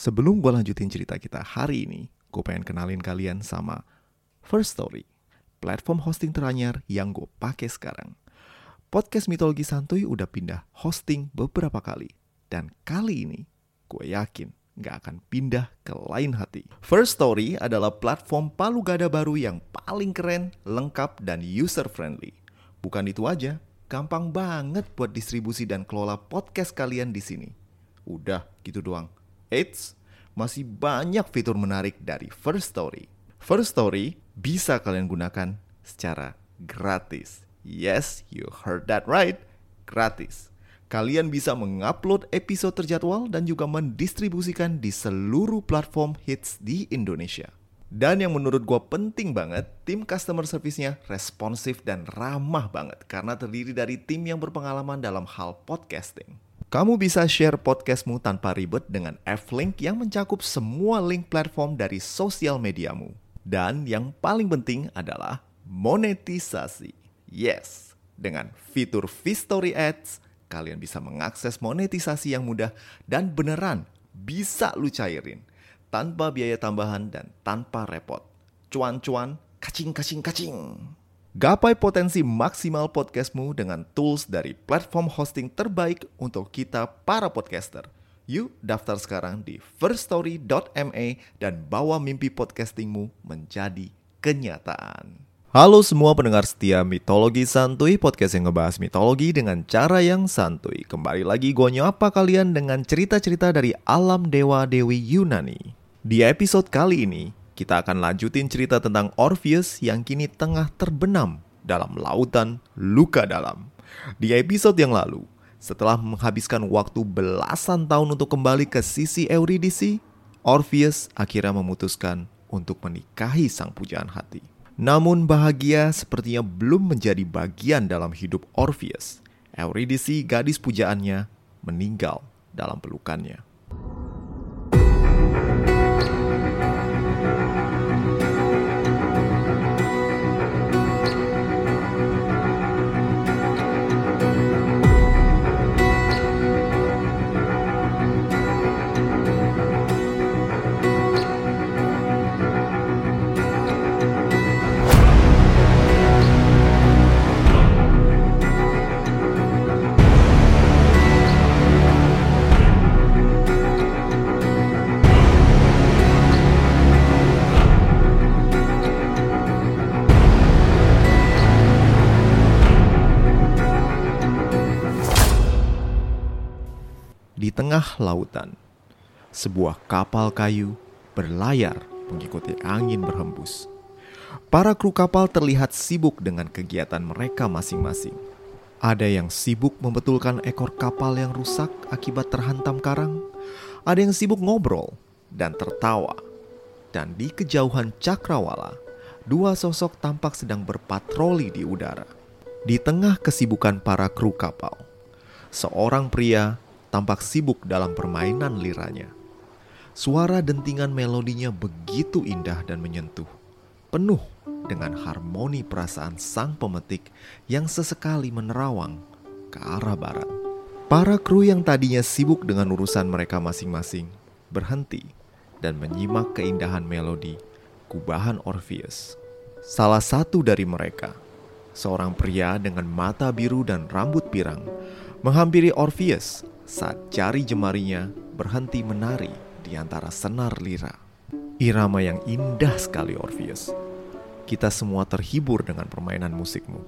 Sebelum gue lanjutin cerita kita hari ini, gue pengen kenalin kalian sama First Story, platform hosting teranyar yang gue pakai sekarang. Podcast Mitologi Santuy udah pindah hosting beberapa kali. Dan kali ini, gue yakin gak akan pindah ke lain hati. First Story adalah platform palu gada baru yang paling keren, lengkap, dan user-friendly. Bukan itu aja, gampang banget buat distribusi dan kelola podcast kalian di sini. Udah gitu doang. Eits, masih banyak fitur menarik dari First Story. First Story bisa kalian gunakan secara gratis. Yes, you heard that right. Gratis. Kalian bisa mengupload episode terjadwal dan juga mendistribusikan di seluruh platform hits di Indonesia. Dan yang menurut gue penting banget, tim customer service-nya responsif dan ramah banget karena terdiri dari tim yang berpengalaman dalam hal podcasting. Kamu bisa share podcastmu tanpa ribet dengan F-Link yang mencakup semua link platform dari sosial mediamu. Dan yang paling penting adalah monetisasi. Yes, dengan fitur V-Story Ads, kalian bisa mengakses monetisasi yang mudah dan beneran bisa lu cairin tanpa biaya tambahan dan tanpa repot. Cuan-cuan, kacing-kacing-kacing. Gapai potensi maksimal podcastmu dengan tools dari platform hosting terbaik untuk kita para podcaster. Yuk daftar sekarang di firststory.me dan bawa mimpi podcastingmu menjadi kenyataan. Halo semua pendengar setia Mitologi Santuy, podcast yang ngebahas mitologi dengan cara yang santuy. Kembali lagi gue nyapa kalian dengan cerita-cerita dari alam dewa-dewi Yunani. Di episode kali ini, kita akan lanjutin cerita tentang Orpheus yang kini tengah terbenam dalam lautan luka dalam. Di episode yang lalu, setelah menghabiskan waktu belasan tahun untuk kembali ke sisi Eurydice, Orpheus akhirnya memutuskan untuk menikahi sang pujaan hati. Namun bahagia sepertinya belum menjadi bagian dalam hidup Orpheus. Eurydice, gadis pujaannya, meninggal dalam pelukannya. Tengah lautan, sebuah kapal kayu berlayar mengikuti angin berhembus. Para kru kapal terlihat sibuk dengan kegiatan mereka masing-masing. Ada yang sibuk membetulkan ekor kapal yang rusak akibat terhantam karang. Ada yang sibuk ngobrol dan tertawa. Dan di kejauhan cakrawala, dua sosok tampak sedang berpatroli di udara. Di tengah kesibukan para kru kapal, seorang pria tampak sibuk dalam permainan liranya. Suara dentingan melodinya begitu indah dan menyentuh, penuh dengan harmoni perasaan sang pemetik yang sesekali menerawang ke arah barat. Para kru yang tadinya sibuk dengan urusan mereka masing-masing berhenti dan menyimak keindahan melodi kubahan Orpheus. Salah satu dari mereka, seorang pria dengan mata biru dan rambut pirang, menghampiri Orpheus saat jari jemarinya berhenti menari di antara senar lira. Irama yang indah sekali Orpheus. Kita semua terhibur dengan permainan musikmu.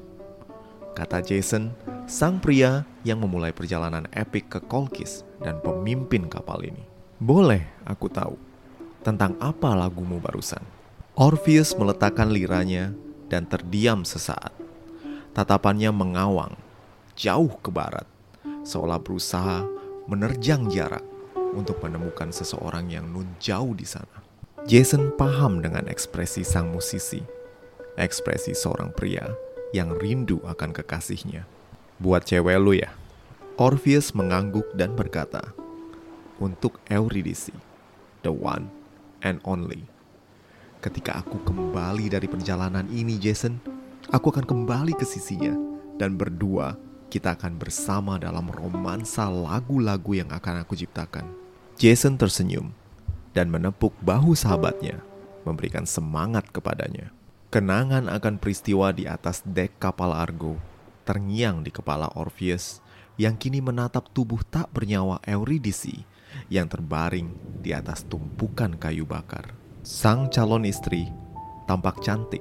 Kata Jason, sang pria yang memulai perjalanan epik ke Kolkis dan pemimpin kapal ini. Boleh aku tahu tentang apa lagumu barusan? Orpheus meletakkan liranya dan terdiam sesaat. Tatapannya mengawang jauh ke barat seolah berusaha menerjang jarak untuk menemukan seseorang yang nun jauh di sana. Jason paham dengan ekspresi sang musisi, ekspresi seorang pria yang rindu akan kekasihnya. Buat cewek lu ya. Orpheus mengangguk dan berkata, "Untuk Eurydice, the one and only." Ketika aku kembali dari perjalanan ini, Jason, aku akan kembali ke sisinya dan berdua kita akan bersama dalam romansa lagu-lagu yang akan aku ciptakan. Jason tersenyum dan menepuk bahu sahabatnya, memberikan semangat kepadanya. Kenangan akan peristiwa di atas dek kapal Argo terngiang di kepala Orpheus yang kini menatap tubuh tak bernyawa Eurydice yang terbaring di atas tumpukan kayu bakar. Sang calon istri tampak cantik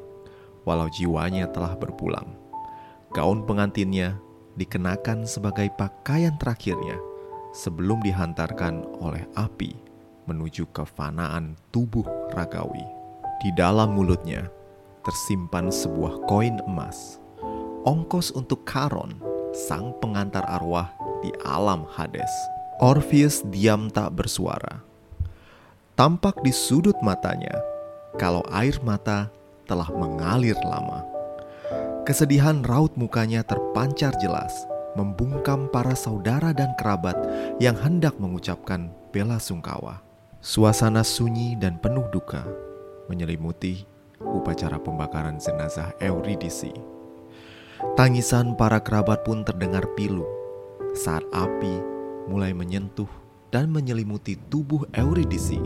walau jiwanya telah berpulang. Gaun pengantinnya dikenakan sebagai pakaian terakhirnya sebelum dihantarkan oleh api menuju kefanaan tubuh ragawi. Di dalam mulutnya tersimpan sebuah koin emas, ongkos untuk Karon, sang pengantar arwah di alam Hades. Orpheus diam tak bersuara. Tampak di sudut matanya kalau air mata telah mengalir lama. Kesedihan raut mukanya terpancar jelas, membungkam para saudara dan kerabat yang hendak mengucapkan bela sungkawa. Suasana sunyi dan penuh duka menyelimuti upacara pembakaran jenazah Eurydice. Tangisan para kerabat pun terdengar pilu saat api mulai menyentuh dan menyelimuti tubuh Eurydice.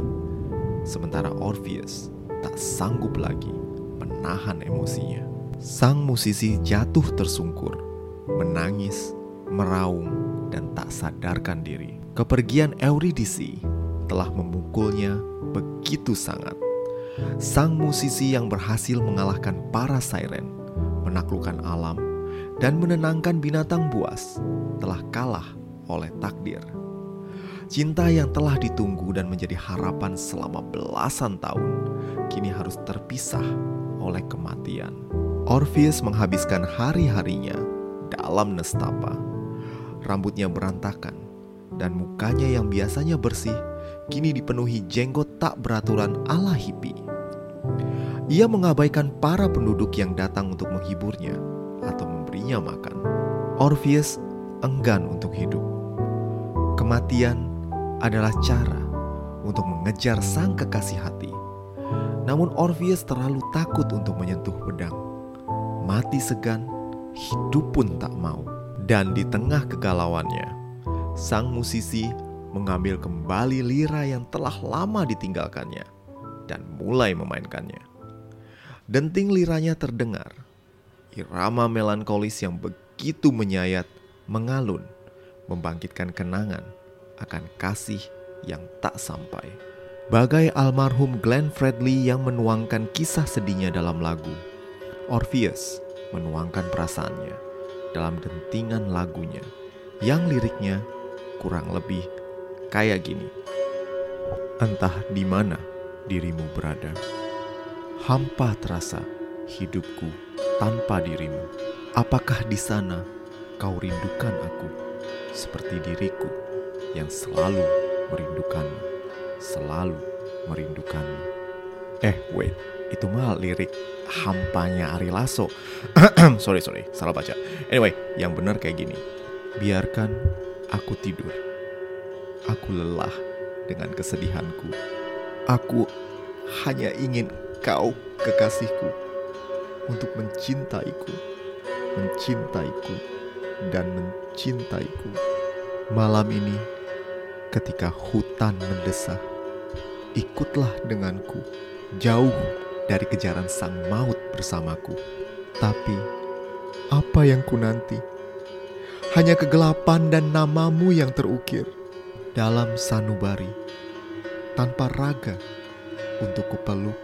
Sementara Orpheus tak sanggup lagi menahan emosinya. Sang musisi jatuh tersungkur, menangis, meraung, dan tak sadarkan diri. Kepergian Eurydice telah memukulnya begitu sangat. Sang musisi yang berhasil mengalahkan para siren, menaklukkan alam, dan menenangkan binatang buas telah kalah oleh takdir. Cinta yang telah ditunggu dan menjadi harapan selama belasan tahun kini harus terpisah oleh kematian. Orpheus menghabiskan hari-harinya dalam nestapa. Rambutnya berantakan dan mukanya yang biasanya bersih kini dipenuhi jenggot tak beraturan ala hippie. Ia mengabaikan para penduduk yang datang untuk menghiburnya atau memberinya makan. Orpheus enggan untuk hidup. Kematian adalah cara untuk mengejar sang kekasih hati. Namun Orpheus terlalu takut untuk menyentuh pedang mati segan, hidup pun tak mau. Dan di tengah kegalauannya, sang musisi mengambil kembali lira yang telah lama ditinggalkannya dan mulai memainkannya. Denting liranya terdengar. Irama melankolis yang begitu menyayat mengalun, membangkitkan kenangan akan kasih yang tak sampai. Bagai almarhum Glenn Fredly yang menuangkan kisah sedihnya dalam lagu, Orpheus menuangkan perasaannya dalam dentingan lagunya yang liriknya kurang lebih kayak gini. Entah di mana dirimu berada, hampa terasa hidupku tanpa dirimu. Apakah di sana kau rindukan aku seperti diriku yang selalu merindukanmu, selalu merindukanmu. Eh, wait itu mah lirik hampanya Ari Lasso. sorry sorry, salah baca. Anyway, yang benar kayak gini. Biarkan aku tidur. Aku lelah dengan kesedihanku. Aku hanya ingin kau kekasihku untuk mencintaiku, mencintaiku dan mencintaiku. Malam ini ketika hutan mendesak, ikutlah denganku jauh dari kejaran sang maut bersamaku. Tapi, apa yang ku nanti? Hanya kegelapan dan namamu yang terukir dalam sanubari, tanpa raga untuk kupeluk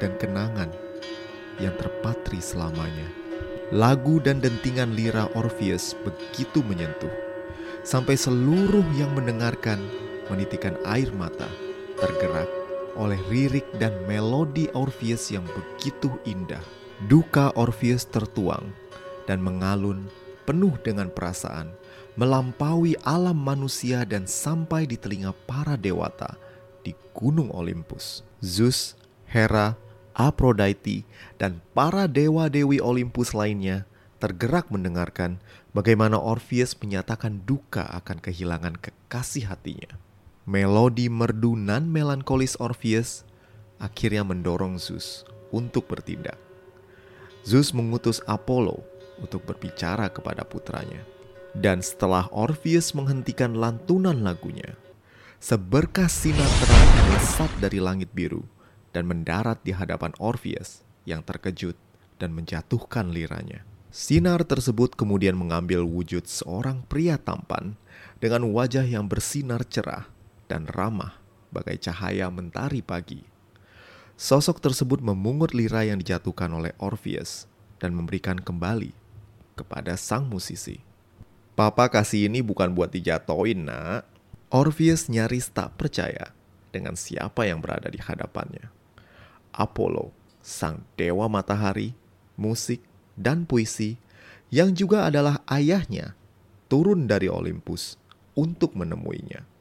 dan kenangan yang terpatri selamanya. Lagu dan dentingan lira Orpheus begitu menyentuh, sampai seluruh yang mendengarkan menitikan air mata tergerak oleh lirik dan melodi Orpheus yang begitu indah. Duka Orpheus tertuang dan mengalun penuh dengan perasaan, melampaui alam manusia dan sampai di telinga para dewata di Gunung Olympus. Zeus, Hera, Aphrodite, dan para dewa-dewi Olympus lainnya tergerak mendengarkan bagaimana Orpheus menyatakan duka akan kehilangan kekasih hatinya. Melodi merdu nan melankolis Orpheus akhirnya mendorong Zeus untuk bertindak. Zeus mengutus Apollo untuk berbicara kepada putranya. Dan setelah Orpheus menghentikan lantunan lagunya, Seberkas sinar terang melesat dari langit biru dan mendarat di hadapan Orpheus yang terkejut dan menjatuhkan liranya. Sinar tersebut kemudian mengambil wujud seorang pria tampan dengan wajah yang bersinar cerah dan ramah bagai cahaya mentari pagi. Sosok tersebut memungut lira yang dijatuhkan oleh Orpheus dan memberikan kembali kepada sang musisi. Papa kasih ini bukan buat dijatoin, nak. Orpheus nyaris tak percaya dengan siapa yang berada di hadapannya. Apollo, sang dewa matahari, musik, dan puisi, yang juga adalah ayahnya, turun dari Olympus untuk menemuinya.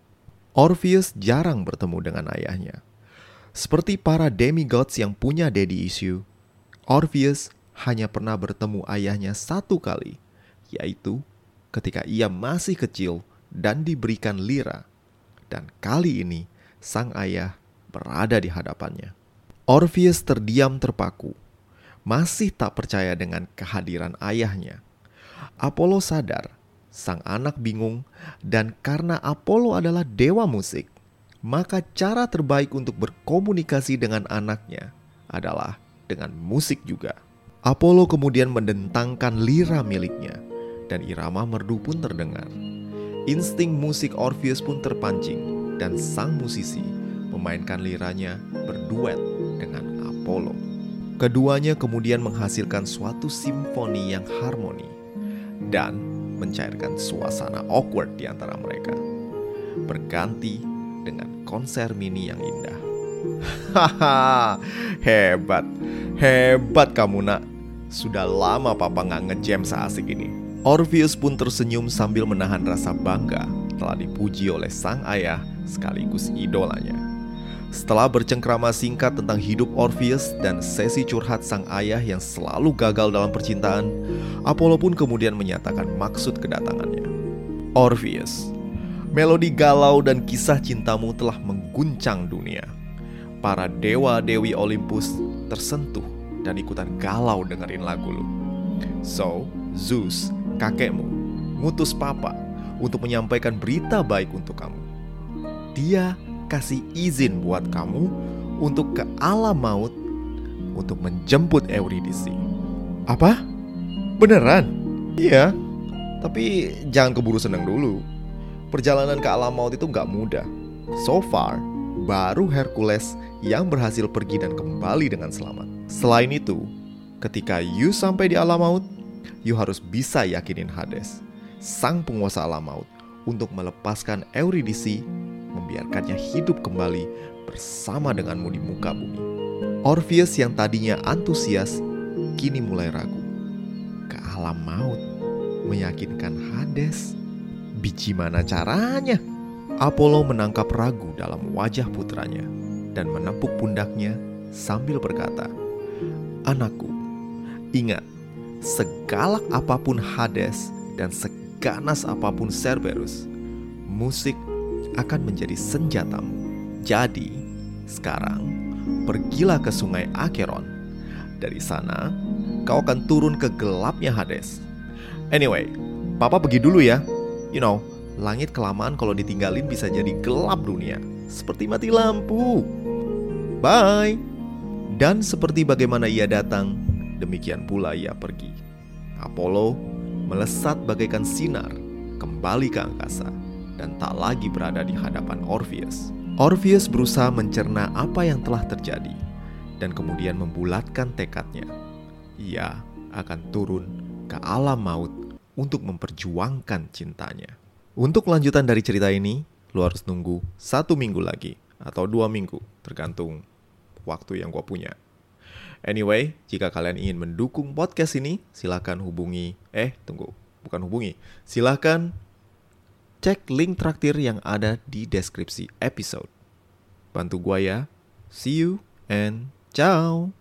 Orpheus jarang bertemu dengan ayahnya. Seperti para demigods yang punya daddy issue, Orpheus hanya pernah bertemu ayahnya satu kali, yaitu ketika ia masih kecil dan diberikan lira. Dan kali ini sang ayah berada di hadapannya. Orpheus terdiam terpaku, masih tak percaya dengan kehadiran ayahnya. Apollo sadar sang anak bingung dan karena Apollo adalah dewa musik, maka cara terbaik untuk berkomunikasi dengan anaknya adalah dengan musik juga. Apollo kemudian mendentangkan lira miliknya dan irama merdu pun terdengar. Insting musik Orpheus pun terpancing dan sang musisi memainkan liranya berduet dengan Apollo. Keduanya kemudian menghasilkan suatu simfoni yang harmoni dan mencairkan suasana awkward di antara mereka. Berganti dengan konser mini yang indah. Haha, hebat, hebat kamu nak. Sudah lama papa nggak ngejam seasik ini. Orpheus pun tersenyum sambil menahan rasa bangga telah dipuji oleh sang ayah sekaligus idolanya. Setelah bercengkrama singkat tentang hidup Orpheus dan sesi curhat sang ayah yang selalu gagal dalam percintaan, Apollo pun kemudian menyatakan maksud kedatangannya. Orpheus, melodi galau dan kisah cintamu telah mengguncang dunia. Para dewa-dewi Olympus tersentuh dan ikutan galau dengerin lagu lu. So, Zeus, kakekmu, ngutus papa untuk menyampaikan berita baik untuk kamu. Dia kasih izin buat kamu untuk ke alam maut untuk menjemput Eurydice. Apa? Beneran? Iya. Tapi jangan keburu senang dulu. Perjalanan ke alam maut itu nggak mudah. So far, baru Hercules yang berhasil pergi dan kembali dengan selamat. Selain itu, ketika you sampai di alam maut, you harus bisa yakinin Hades, sang penguasa alam maut, untuk melepaskan Eurydice, membiarkannya hidup kembali bersama denganmu di muka bumi. Orpheus yang tadinya antusias, kini mulai ragu. Ke alam maut, meyakinkan Hades. Biji mana caranya? Apollo menangkap ragu dalam wajah putranya dan menepuk pundaknya sambil berkata, "Anakku, ingat, segalak apa pun Hades dan seganas apa pun Cerberus, musik akan menjadi senjatamu. Jadi, sekarang pergilah ke sungai Acheron. Dari sana, kau akan turun ke gelapnya Hades. Anyway, papa pergi dulu ya. You know, langit kelamaan kalau ditinggalin bisa jadi gelap dunia, seperti mati lampu. Bye. Dan seperti bagaimana ia datang, demikian pula ia pergi. Apollo melesat bagaikan sinar kembali ke angkasa dan tak lagi berada di hadapan Orpheus. Orpheus berusaha mencerna apa yang telah terjadi dan kemudian membulatkan tekadnya. Ia akan turun ke alam maut untuk memperjuangkan cintanya. Untuk lanjutan dari cerita ini, lo harus nunggu satu minggu lagi atau dua minggu, tergantung waktu yang gue punya. Anyway, jika kalian ingin mendukung podcast ini, silahkan hubungi, eh tunggu, bukan hubungi, silahkan cek link traktir yang ada di deskripsi episode. Bantu gue ya, see you and ciao!